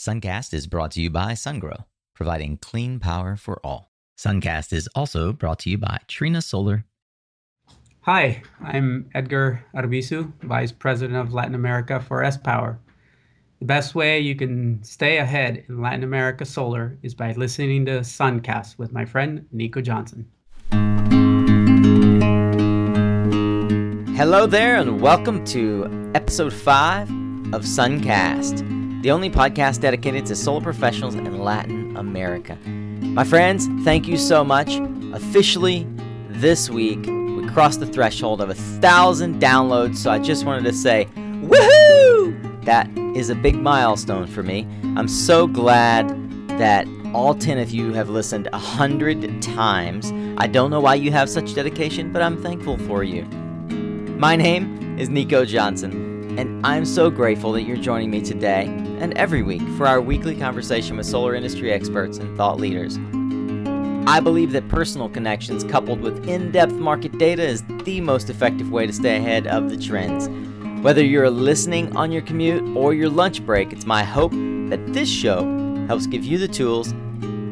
Suncast is brought to you by SunGrow, providing clean power for all. Suncast is also brought to you by Trina Solar. Hi, I'm Edgar Arbizu, Vice President of Latin America for S Power. The best way you can stay ahead in Latin America solar is by listening to Suncast with my friend Nico Johnson. Hello there, and welcome to episode 5 of Suncast, the only podcast dedicated to solar professionals in Latin America. My friends, thank you so much. Officially, this week, we crossed the threshold of a thousand downloads, so I just wanted to say, woohoo! That is a big milestone for me. I'm so glad that all 10 of you have listened a hundred times. I don't know why you have such dedication, but I'm thankful for you. My name is Nico Johnson, and I'm so grateful that you're joining me today and every week for our weekly conversation with solar industry experts and thought leaders. I believe that personal connections coupled with in depth market data is the most effective way to stay ahead of the trends. Whether you're listening on your commute or your lunch break, it's my hope that this show helps give you the tools,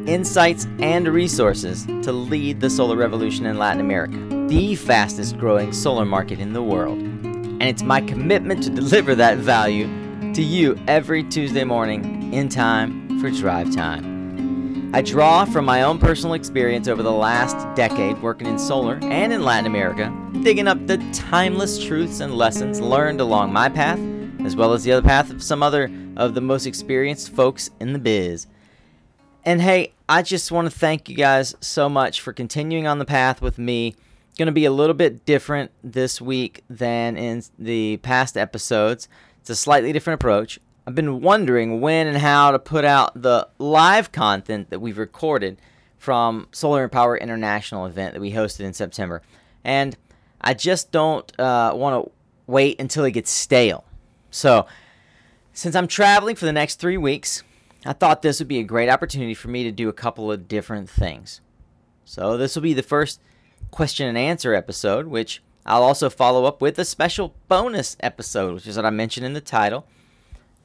insights, and resources to lead the solar revolution in Latin America, the fastest growing solar market in the world. And it's my commitment to deliver that value to you every Tuesday morning in time for drive time. I draw from my own personal experience over the last decade working in solar and in Latin America, digging up the timeless truths and lessons learned along my path, as well as the other path of some other of the most experienced folks in the biz. And hey, I just want to thank you guys so much for continuing on the path with me. Going to be a little bit different this week than in the past episodes. It's a slightly different approach. I've been wondering when and how to put out the live content that we've recorded from Solar and Power International event that we hosted in September. And I just don't uh, want to wait until it gets stale. So, since I'm traveling for the next three weeks, I thought this would be a great opportunity for me to do a couple of different things. So, this will be the first question and answer episode, which I'll also follow up with a special bonus episode, which is what I mentioned in the title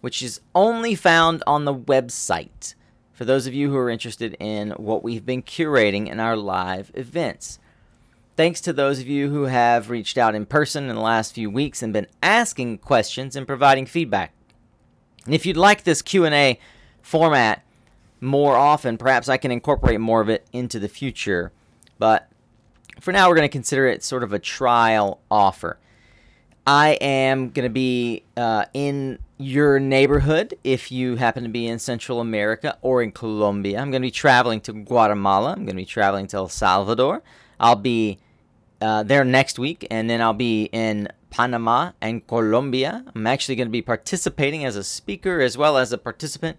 which is only found on the website for those of you who are interested in what we've been curating in our live events. Thanks to those of you who have reached out in person in the last few weeks and been asking questions and providing feedback. And if you'd like this Q&A format more often, perhaps I can incorporate more of it into the future. But for now, we're going to consider it sort of a trial offer. I am going to be uh, in your neighborhood if you happen to be in Central America or in Colombia. I'm going to be traveling to Guatemala. I'm going to be traveling to El Salvador. I'll be uh, there next week, and then I'll be in Panama and Colombia. I'm actually going to be participating as a speaker as well as a participant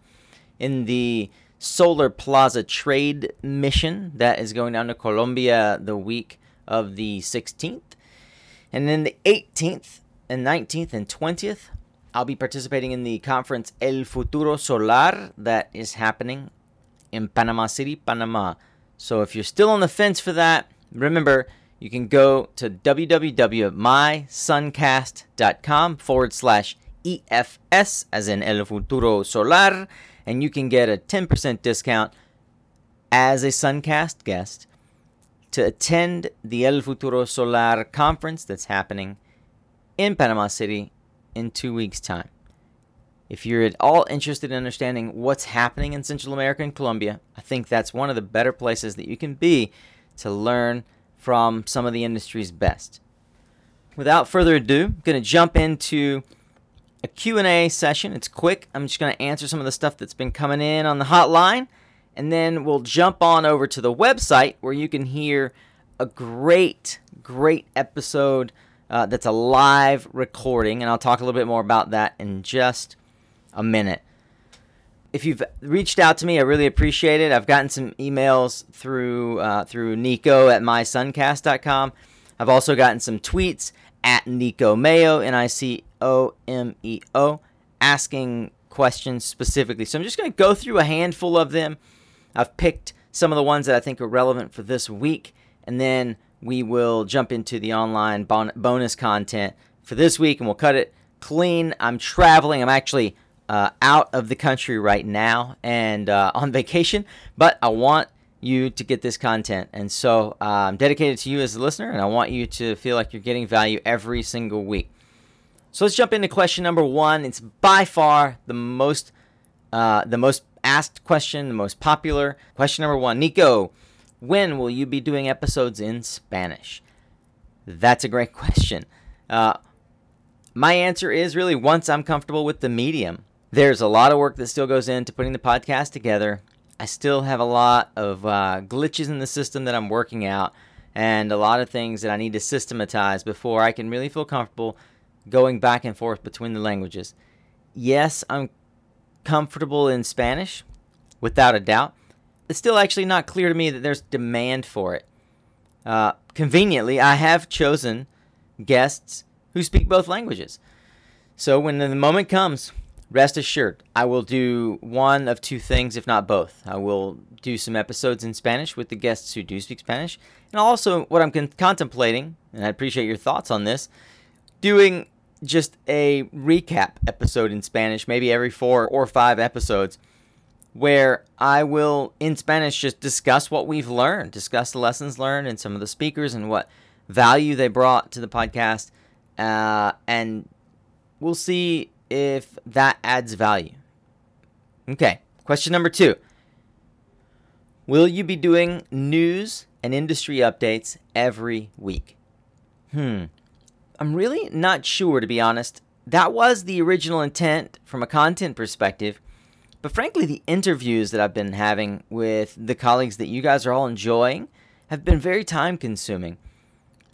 in the Solar Plaza Trade Mission that is going down to Colombia the week of the 16th. And then the 18th and 19th and 20th, I'll be participating in the conference El Futuro Solar that is happening in Panama City, Panama. So if you're still on the fence for that, remember you can go to www.mysuncast.com forward slash EFS, as in El Futuro Solar, and you can get a 10% discount as a Suncast guest to attend the El Futuro Solar conference that's happening in Panama City in two weeks' time. If you're at all interested in understanding what's happening in Central America and Colombia, I think that's one of the better places that you can be to learn from some of the industry's best. Without further ado, I'm going to jump into a Q&A session. It's quick. I'm just going to answer some of the stuff that's been coming in on the hotline and then we'll jump on over to the website where you can hear a great, great episode uh, that's a live recording. And I'll talk a little bit more about that in just a minute. If you've reached out to me, I really appreciate it. I've gotten some emails through uh, through Nico at mysuncast.com. I've also gotten some tweets at Nico Mayo, N I C O M E O, asking questions specifically. So I'm just going to go through a handful of them I've picked some of the ones that I think are relevant for this week, and then we will jump into the online bon- bonus content for this week, and we'll cut it clean. I'm traveling. I'm actually uh, out of the country right now and uh, on vacation, but I want you to get this content. And so uh, I'm dedicated to you as a listener, and I want you to feel like you're getting value every single week. So let's jump into question number one. It's by far the most uh, the most asked question, the most popular question. Number one, Nico, when will you be doing episodes in Spanish? That's a great question. Uh, my answer is really once I'm comfortable with the medium. There's a lot of work that still goes into putting the podcast together. I still have a lot of uh, glitches in the system that I'm working out, and a lot of things that I need to systematize before I can really feel comfortable going back and forth between the languages. Yes, I'm comfortable in Spanish, without a doubt. It's still actually not clear to me that there's demand for it. Uh, conveniently, I have chosen guests who speak both languages. So when the moment comes, rest assured, I will do one of two things, if not both. I will do some episodes in Spanish with the guests who do speak Spanish. And also, what I'm con- contemplating, and I appreciate your thoughts on this, doing just a recap episode in Spanish, maybe every four or five episodes, where I will, in Spanish, just discuss what we've learned, discuss the lessons learned and some of the speakers and what value they brought to the podcast. Uh, and we'll see if that adds value. Okay, question number two Will you be doing news and industry updates every week? Hmm. I'm really not sure, to be honest. That was the original intent from a content perspective. But frankly, the interviews that I've been having with the colleagues that you guys are all enjoying have been very time consuming.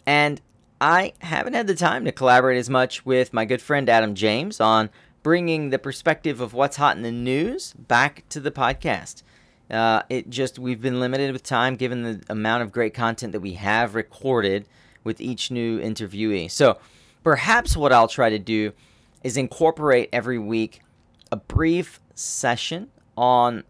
And I haven't had the time to collaborate as much with my good friend Adam James on bringing the perspective of what's hot in the news back to the podcast. Uh, it just, we've been limited with time given the amount of great content that we have recorded with each new interviewee. So perhaps what I'll try to do is incorporate every week a brief session on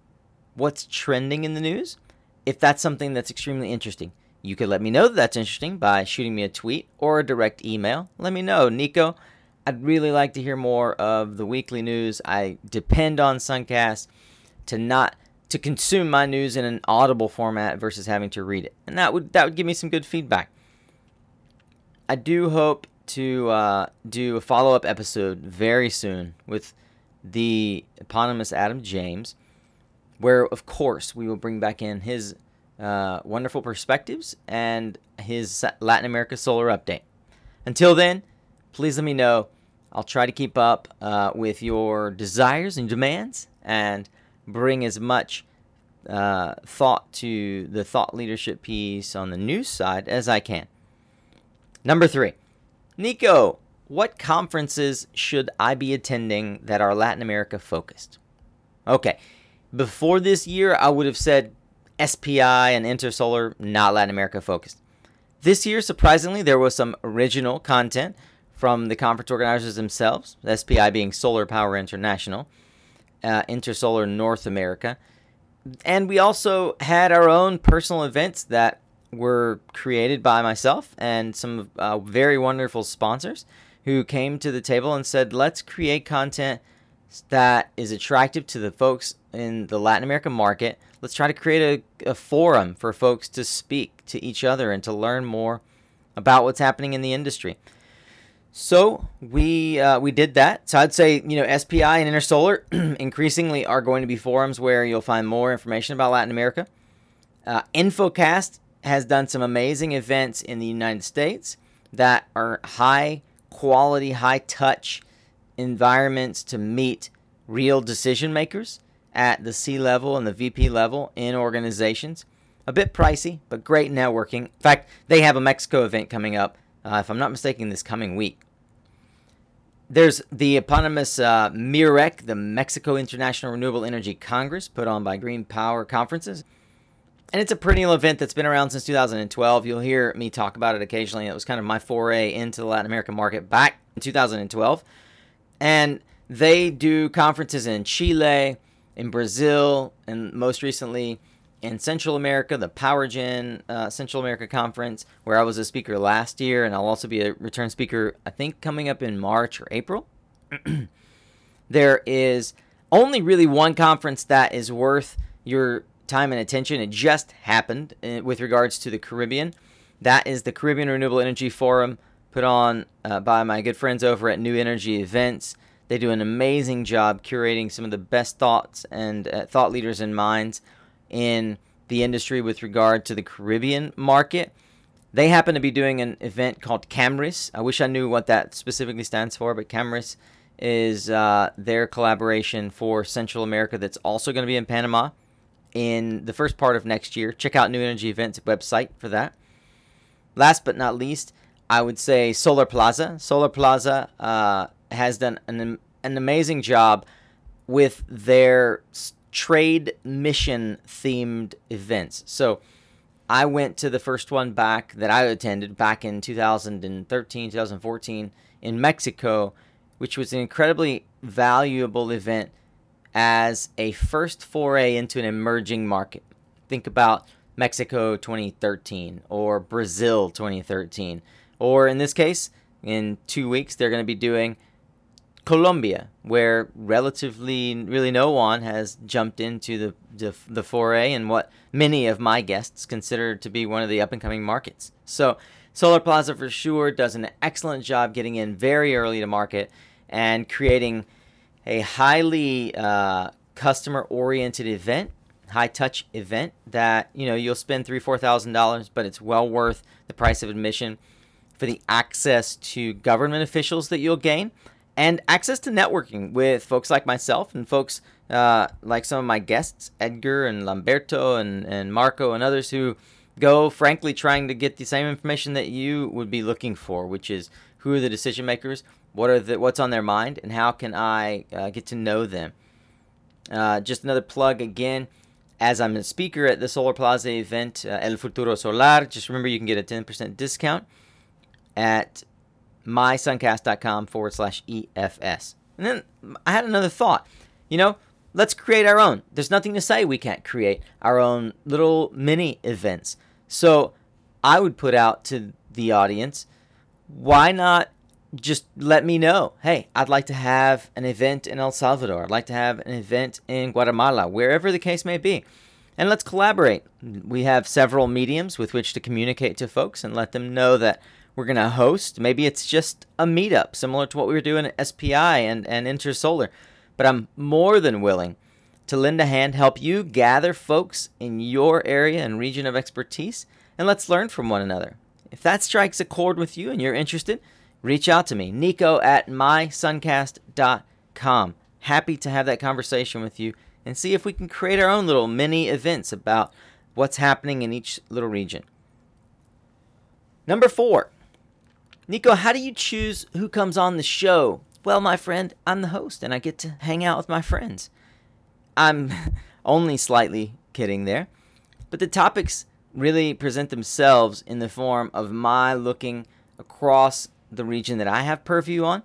what's trending in the news if that's something that's extremely interesting. You could let me know that that's interesting by shooting me a tweet or a direct email. Let me know, Nico. I'd really like to hear more of the weekly news. I depend on Suncast to not to consume my news in an audible format versus having to read it, and that would that would give me some good feedback. I do hope to uh, do a follow up episode very soon with the eponymous Adam James, where, of course, we will bring back in his uh, wonderful perspectives and his Latin America solar update. Until then, please let me know. I'll try to keep up uh, with your desires and demands and bring as much uh, thought to the thought leadership piece on the news side as I can. Number three, Nico, what conferences should I be attending that are Latin America focused? Okay, before this year, I would have said SPI and Intersolar, not Latin America focused. This year, surprisingly, there was some original content from the conference organizers themselves, SPI being Solar Power International, uh, Intersolar North America. And we also had our own personal events that were created by myself and some uh, very wonderful sponsors who came to the table and said, let's create content that is attractive to the folks in the Latin America market. Let's try to create a, a forum for folks to speak to each other and to learn more about what's happening in the industry. So we uh, we did that. So I'd say you know SPI and Intersolar increasingly are going to be forums where you'll find more information about Latin America. Uh, InfoCast has done some amazing events in the United States that are high quality, high touch environments to meet real decision makers at the C level and the VP level in organizations. A bit pricey, but great networking. In fact, they have a Mexico event coming up, uh, if I'm not mistaken, this coming week. There's the eponymous uh, MIREC, the Mexico International Renewable Energy Congress, put on by Green Power Conferences and it's a perennial event that's been around since 2012. You'll hear me talk about it occasionally. It was kind of my foray into the Latin American market back in 2012. And they do conferences in Chile, in Brazil, and most recently in Central America, the PowerGen uh, Central America Conference, where I was a speaker last year, and I'll also be a return speaker, I think, coming up in March or April. There is only really one conference that is worth your time and attention. It just happened uh, with regards to the Caribbean. That is the Caribbean Renewable Energy Forum put on uh, by my good friends over at New Energy Events. They do an amazing job curating some of the best thoughts and uh, thought leaders and minds in the industry with regard to the Caribbean market. They happen to be doing an event called CAMRIS. I wish I knew what that specifically stands for, but CAMRIS is uh, their collaboration for Central America that's also going to be in Panama in the first part of next year. Check out New Energy Events website for that. Last but not least, I would say Solar Plaza. Solar Plaza uh, has done an, an amazing job with their trade mission themed events. So I went to the first one back that I attended back in 2013, 2014 in Mexico, which was an incredibly valuable event as a first foray into an emerging market. Think about Mexico 2013 or Brazil 2013, or in this case, in two weeks, they're going to be doing Colombia, where relatively really no one has jumped into the, the, the foray and what many of my guests consider to be one of the up and coming markets. So, Solar Plaza for sure does an excellent job getting in very early to market and creating a highly uh, customer oriented event, high touch event that you know you'll spend three four thousand dollars, but it's well worth the price of admission for the access to government officials that you'll gain and access to networking with folks like myself and folks uh, like some of my guests, Edgar and Lamberto and, and Marco and others who go, frankly, trying to get the same information that you would be looking for, which is who are the decision makers, what are the, what's on their mind, and how can I uh, get to know them. Uh, just another plug again. As I'm a speaker at the Solar Plaza event, uh, El Futuro Solar, just remember you can get a 10% discount at mysuncast.com forward slash EFS. And then I had another thought. You know, let's create our own. There's nothing to say we can't create our own little mini events. So I would put out to the audience why not just let me know? Hey, I'd like to have an event in El Salvador. I'd like to have an event in Guatemala, wherever the case may be. And let's collaborate. We have several mediums with which to communicate to folks and let them know that we're going to host. Maybe it's just a meetup, similar to what we were doing at SPI and, and Intersolar. But I'm more than willing to lend a hand, help you gather folks in your area and region of expertise, and let's learn from one another. If that strikes a chord with you and you're interested, reach out to me, Nico at mysuncast.com. Happy to have that conversation with you and see if we can create our own little mini events about what's happening in each little region. Number four, Nico, how do you choose who comes on the show? Well, my friend, I'm the host and I get to hang out with my friends. I'm only slightly kidding there, but the topics really present themselves in the form of my looking across the region that I have purview on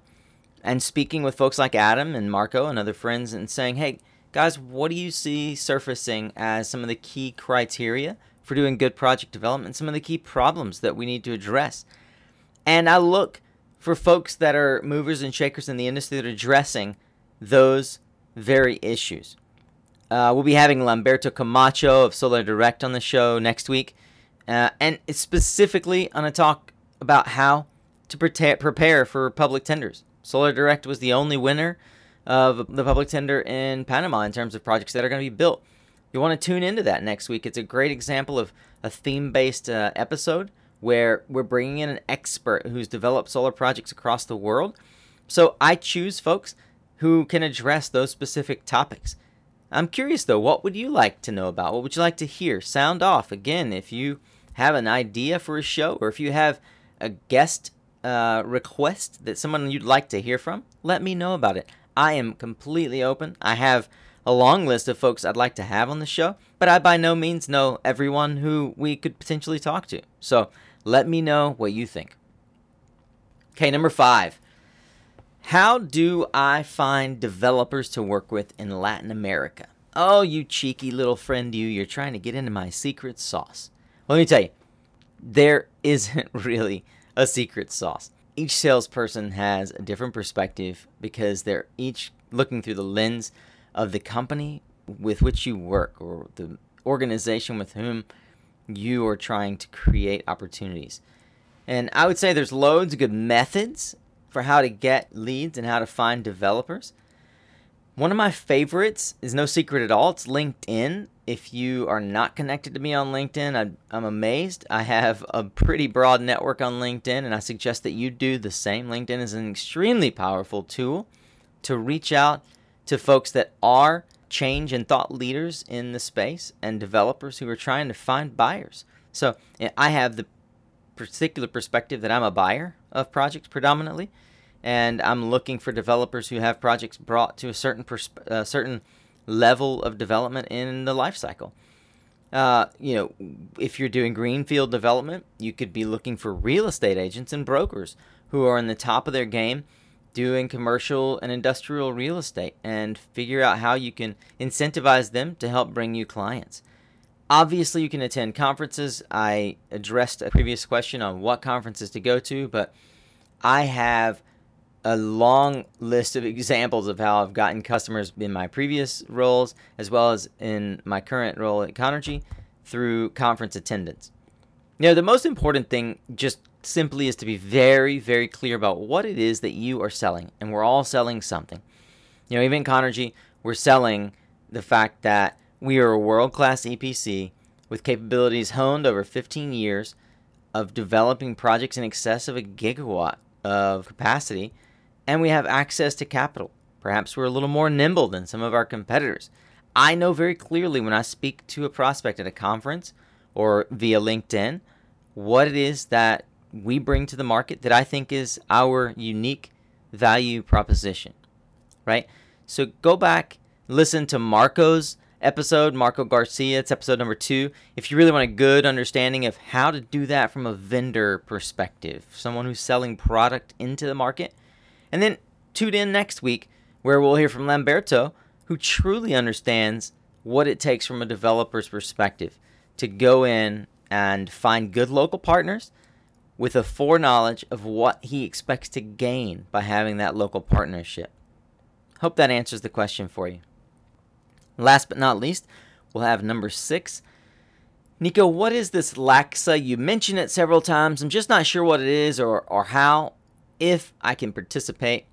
and speaking with folks like Adam and Marco and other friends and saying, hey, guys, what do you see surfacing as some of the key criteria for doing good project development, some of the key problems that we need to address? And I look for folks that are movers and shakers in the industry that are addressing those very issues. Uh, we'll be having Lamberto Camacho of Solar Direct on the show next week, uh, and specifically on a talk about how to prepare, for public tenders. Solar Direct was the only winner of the public tender in Panama in terms of projects that are going to be built. You want to tune into that next week. It's a great example of a theme based uh, episode where we're bringing in an expert who's developed solar projects across the world. So I choose folks who can address those specific topics. I'm curious though, what would you like to know about? What would you like to hear? Sound off again if you have an idea for a show or if you have a guest uh, request that someone you'd like to hear from, let me know about it. I am completely open. I have a long list of folks I'd like to have on the show, but I by no means know everyone who we could potentially talk to. So let me know what you think. Okay, number five. How do I find developers to work with in Latin America? Oh, you cheeky little friend, you, you're trying to get into my secret sauce. Let me tell you, there isn't really a secret sauce. Each salesperson has a different perspective because they're each looking through the lens of the company with which you work or the organization with whom you are trying to create opportunities. And I would say there's loads of good methods for how to get leads and how to find developers. One of my favorites is no secret at all. It's LinkedIn. If you are not connected to me on LinkedIn, I, am amazed. I have a pretty broad network on LinkedIn, and I suggest that you do the same. LinkedIn is an extremely powerful tool to reach out to folks that are change and thought leaders in the space and developers who are trying to find buyers. So I have the particular perspective that I'm a buyer of projects predominantly, and I'm looking for developers who have projects brought to a certain uh, certain level of development in the life cycle. Uh, you know, if you're doing greenfield development, you could be looking for real estate agents and brokers who are in the top of their game doing commercial and industrial real estate and figure out how you can incentivize them to help bring you clients. Obviously, you can attend conferences. I addressed a previous question on what conferences to go to, but I have a long list of examples of how I've gotten customers in my previous roles as well as in my current role at Conergy through conference attendance. Know, the most important thing just simply is to be very, very clear about what it is that you are selling. And we're all selling something. You know, even Conergy, we're selling the fact that we are a world class EPC with capabilities honed over 15 years of developing projects in excess of a gigawatt of capacity, and we have access to capital. Perhaps we're a little more nimble than some of our competitors. I know very clearly when I speak to a prospect at a conference or via LinkedIn what it is that we bring to the market that I think is our unique value proposition, right? So go back, listen to Marco's episode, Marco Garcia. It's episode number two. If you really want a good understanding of how to do that from a vendor perspective, someone who's selling product into the market. And then tune in next week where we'll hear from Lamberto, who truly understands what it takes from a developer's perspective to go in and find good local partners with a foreknowledge of what he expects to gain by having that local partnership. Hope that answers the question for you. Last but not least, we'll have number six. Nico, what is this LACSA? You mentioned it several times. I'm just not sure what it is or, or how, if I can participate.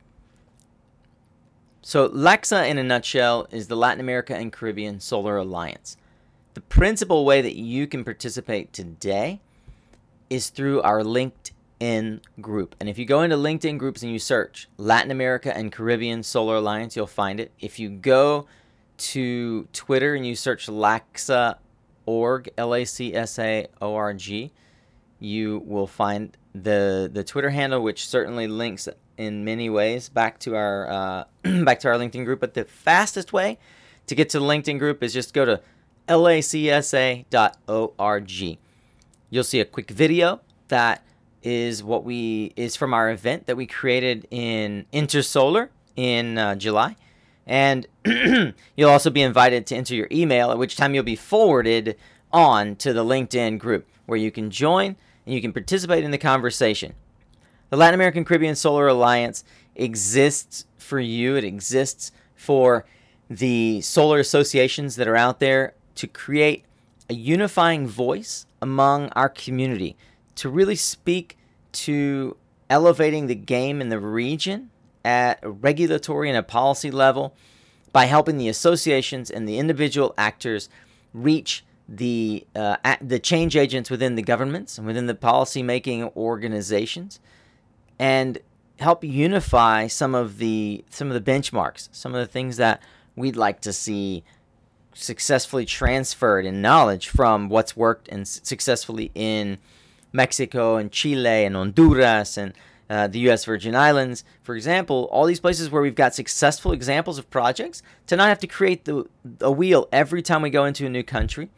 So, LACSA in a nutshell is the Latin America and Caribbean Solar Alliance. The principal way that you can participate today is through our LinkedIn group. And if you go into LinkedIn groups and you search Latin America and Caribbean Solar Alliance, you'll find it. If you go to Twitter and you search LACSA.org, L A C S A O R G, you will find the the Twitter handle, which certainly links in many ways back to our uh, back to our LinkedIn group. But the fastest way to get to the LinkedIn group is just go to lacsa.org you'll see a quick video that is what we is from our event that we created in Intersolar in uh, July. And you'll also be invited to enter your email, at which time you'll be forwarded on to the LinkedIn group where you can join and you can participate in the conversation. The Latin American Caribbean Solar Alliance exists for you, it exists for the solar associations that are out there to create a unifying voice among our community to really speak to elevating the game in the region at a regulatory and a policy level by helping the associations and the individual actors reach the uh, the change agents within the governments and within the policy making organizations and help unify some of the some of the benchmarks some of the things that we'd like to see successfully transferred in knowledge from what's worked and successfully in Mexico and Chile and Honduras and uh, the U.S. Virgin Islands, for example, all these places where we've got successful examples of projects, to not have to create the a wheel every time we go into a new country,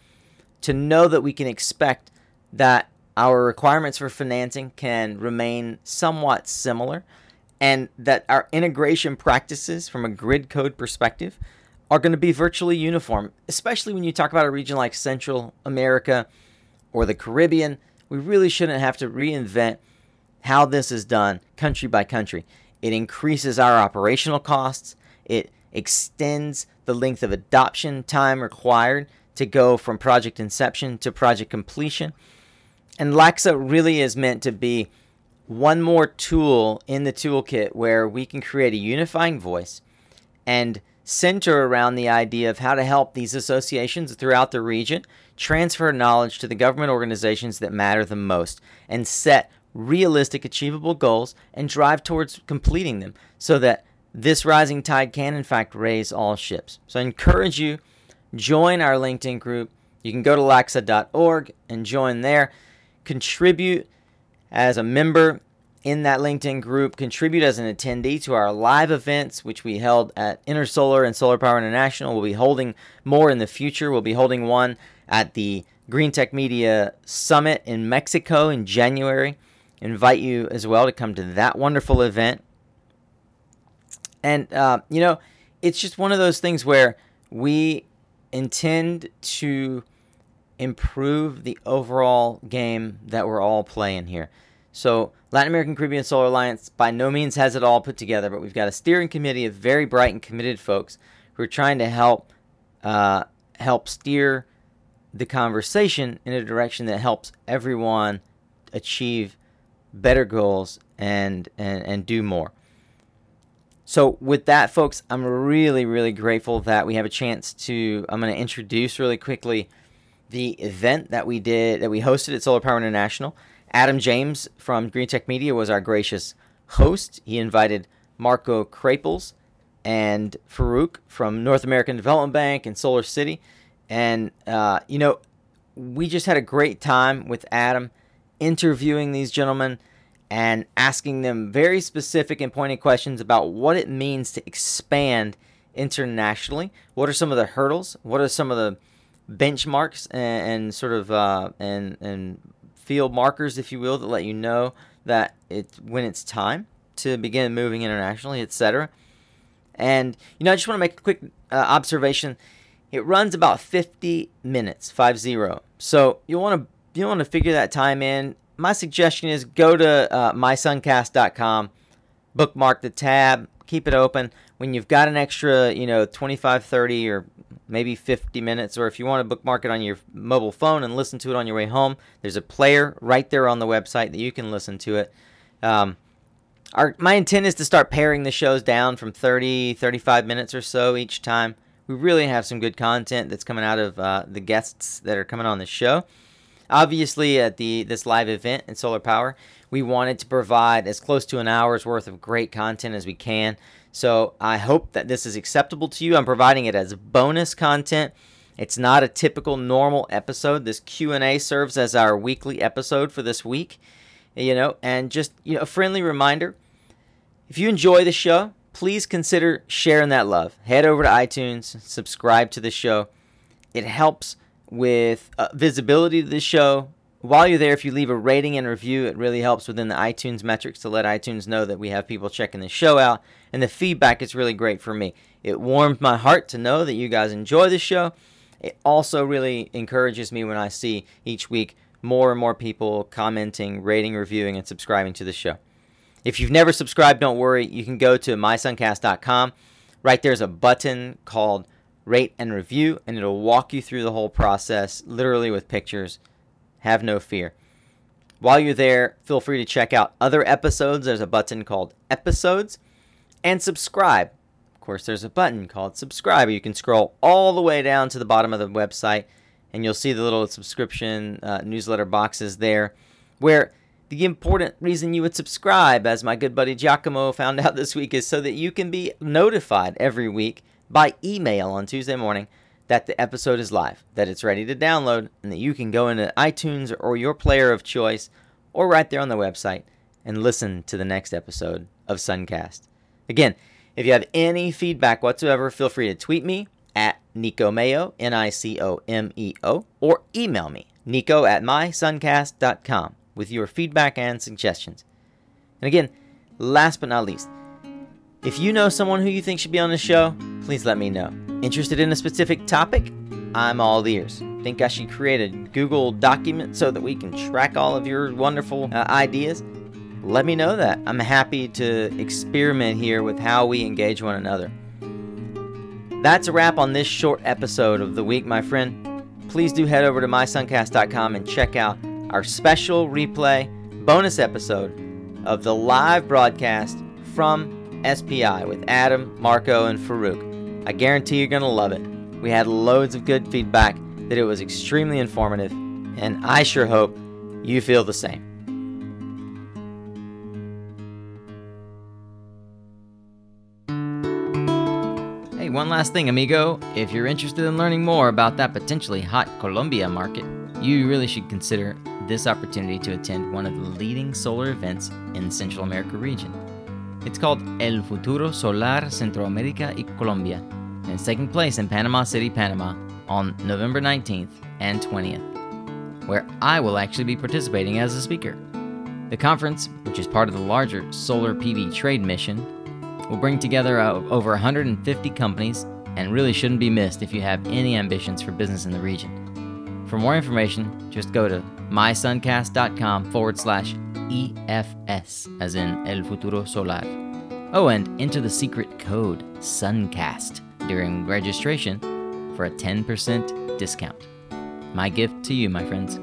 to know that we can expect that our requirements for financing can remain somewhat similar, and that our integration practices from a grid code perspective are going to be virtually uniform, especially when you talk about a region like Central America or the Caribbean. We really shouldn't have to reinvent how this is done country by country. It increases our operational costs, It extends the length of adoption time required to go from project inception to project completion. And LACSA really is meant to be one more tool in the toolkit where we can create a unifying voice and center around the idea of how to help these associations throughout the region transfer knowledge to the government organizations that matter the most and set realistic, achievable goals and drive towards completing them so that this rising tide can, in fact, raise all ships. So I encourage you, join our LinkedIn group. You can go to lacsa.org and join there. Contribute as a member in that LinkedIn group, contribute as an attendee to our live events, which we held at Intersolar and Solar Power International. We'll be holding more in the future. We'll be holding one at the Green Tech Media Summit in Mexico in January. Invite you as well to come to that wonderful event. And, uh, you know, it's just one of those things where we intend to improve the overall game that we're all playing here. So, Latin American Caribbean Solar Alliance by no means has it all put together, but we've got a steering committee of very bright and committed folks who are trying to help uh, help steer the conversation in a direction that helps everyone achieve better goals and and, and do more. So with that, folks, I'm really, really grateful that we have a chance to. I'm going to introduce really quickly the event that we did that we hosted at Solar Power International. Adam James from Green Tech Media was our gracious host. He invited Marco Krapels and Farouk from North American Development Bank and Solar City. And, uh, you know, we just had a great time with Adam interviewing these gentlemen and asking them very specific and pointed questions about what it means to expand internationally. What are some of the hurdles? What are some of the benchmarks and, and sort of uh, and and field markers, if you will, that let you know that it's when it's time to begin moving internationally, etc. And you know, I just want to make a quick uh, observation. It runs about 50 minutes, five zero. So you want to you want to figure that time in. My suggestion is go to uh, mysuncast.com, bookmark the tab, keep it open. When you've got an extra, you know, 25, 30, or maybe 50 minutes, or if you want to bookmark it on your mobile phone and listen to it on your way home, there's a player right there on the website that you can listen to it. Um, our, my intent is to start paring the shows down from 30, 35 minutes or so each time. We really have some good content that's coming out of uh, the guests that are coming on the show. Obviously, at the this live event in Solar Power, we wanted to provide as close to an hour's worth of great content as we can. So I hope that this is acceptable to you. I'm providing it as bonus content. It's not a typical normal episode. This Q&A serves as our weekly episode for this week. You know, and just you know, a friendly reminder, if you enjoy the show, please consider sharing that love. Head over to iTunes, subscribe to the show. It helps with uh, visibility to the show, while you're there, if you leave a rating and review, it really helps within the iTunes metrics to let iTunes know that we have people checking the show out. And the feedback is really great for me. It warms my heart to know that you guys enjoy the show. It also really encourages me when I see each week more and more people commenting, rating, reviewing, and subscribing to the show. If you've never subscribed, don't worry. You can go to mysuncast.com. Right there's a button called rate and review, and it'll walk you through the whole process, literally with pictures have no fear. While you're there, feel free to check out other episodes. There's a button called Episodes and subscribe. Of course, there's a button called Subscribe. You can scroll all the way down to the bottom of the website and you'll see the little subscription uh, newsletter boxes there where the important reason you would subscribe, as my good buddy Giacomo found out this week, is so that you can be notified every week by email on Tuesday morning that the episode is live, that it's ready to download, and that you can go into iTunes or your player of choice or right there on the website and listen to the next episode of Suncast. Again, if you have any feedback whatsoever, feel free to tweet me at Nico Mayo, N I C O M E O, or email me, nico at mysuncast.com, with your feedback and suggestions. And again, last but not least, if you know someone who you think should be on the show, please let me know. Interested in a specific topic? I'm all ears. Think I should create a Google document so that we can track all of your wonderful uh, ideas? Let me know that. I'm happy to experiment here with how we engage one another. That's a wrap on this short episode of the week, my friend. Please do head over to mysuncast.com and check out our special replay bonus episode of the live broadcast from SPI with Adam, Marco, and Farouk. I guarantee you're going to love it. We had loads of good feedback that it was extremely informative, and I sure hope you feel the same. Hey, one last thing, amigo. If you're interested in learning more about that potentially hot Colombia market, you really should consider this opportunity to attend one of the leading solar events in the Central America region. It's called El Futuro Solar Centroamérica y Colombia, and it's taking place in Panama City, Panama on November 19th and 20th, where I will actually be participating as a speaker. The conference, which is part of the larger Solar PV Trade Mission, will bring together over 150 companies and really shouldn't be missed if you have any ambitions for business in the region. For more information, just go to mysuncast.com forward slash EFS, as in El Futuro Solar. Oh, and enter the secret code SUNCAST during registration for a 10% discount. My gift to you, my friends.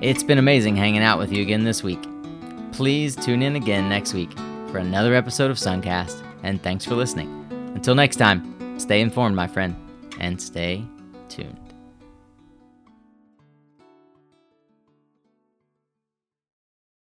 It's been amazing hanging out with you again this week. Please tune in again next week for another episode of Suncast, and thanks for listening. Until next time, stay informed, my friend, and stay tuned.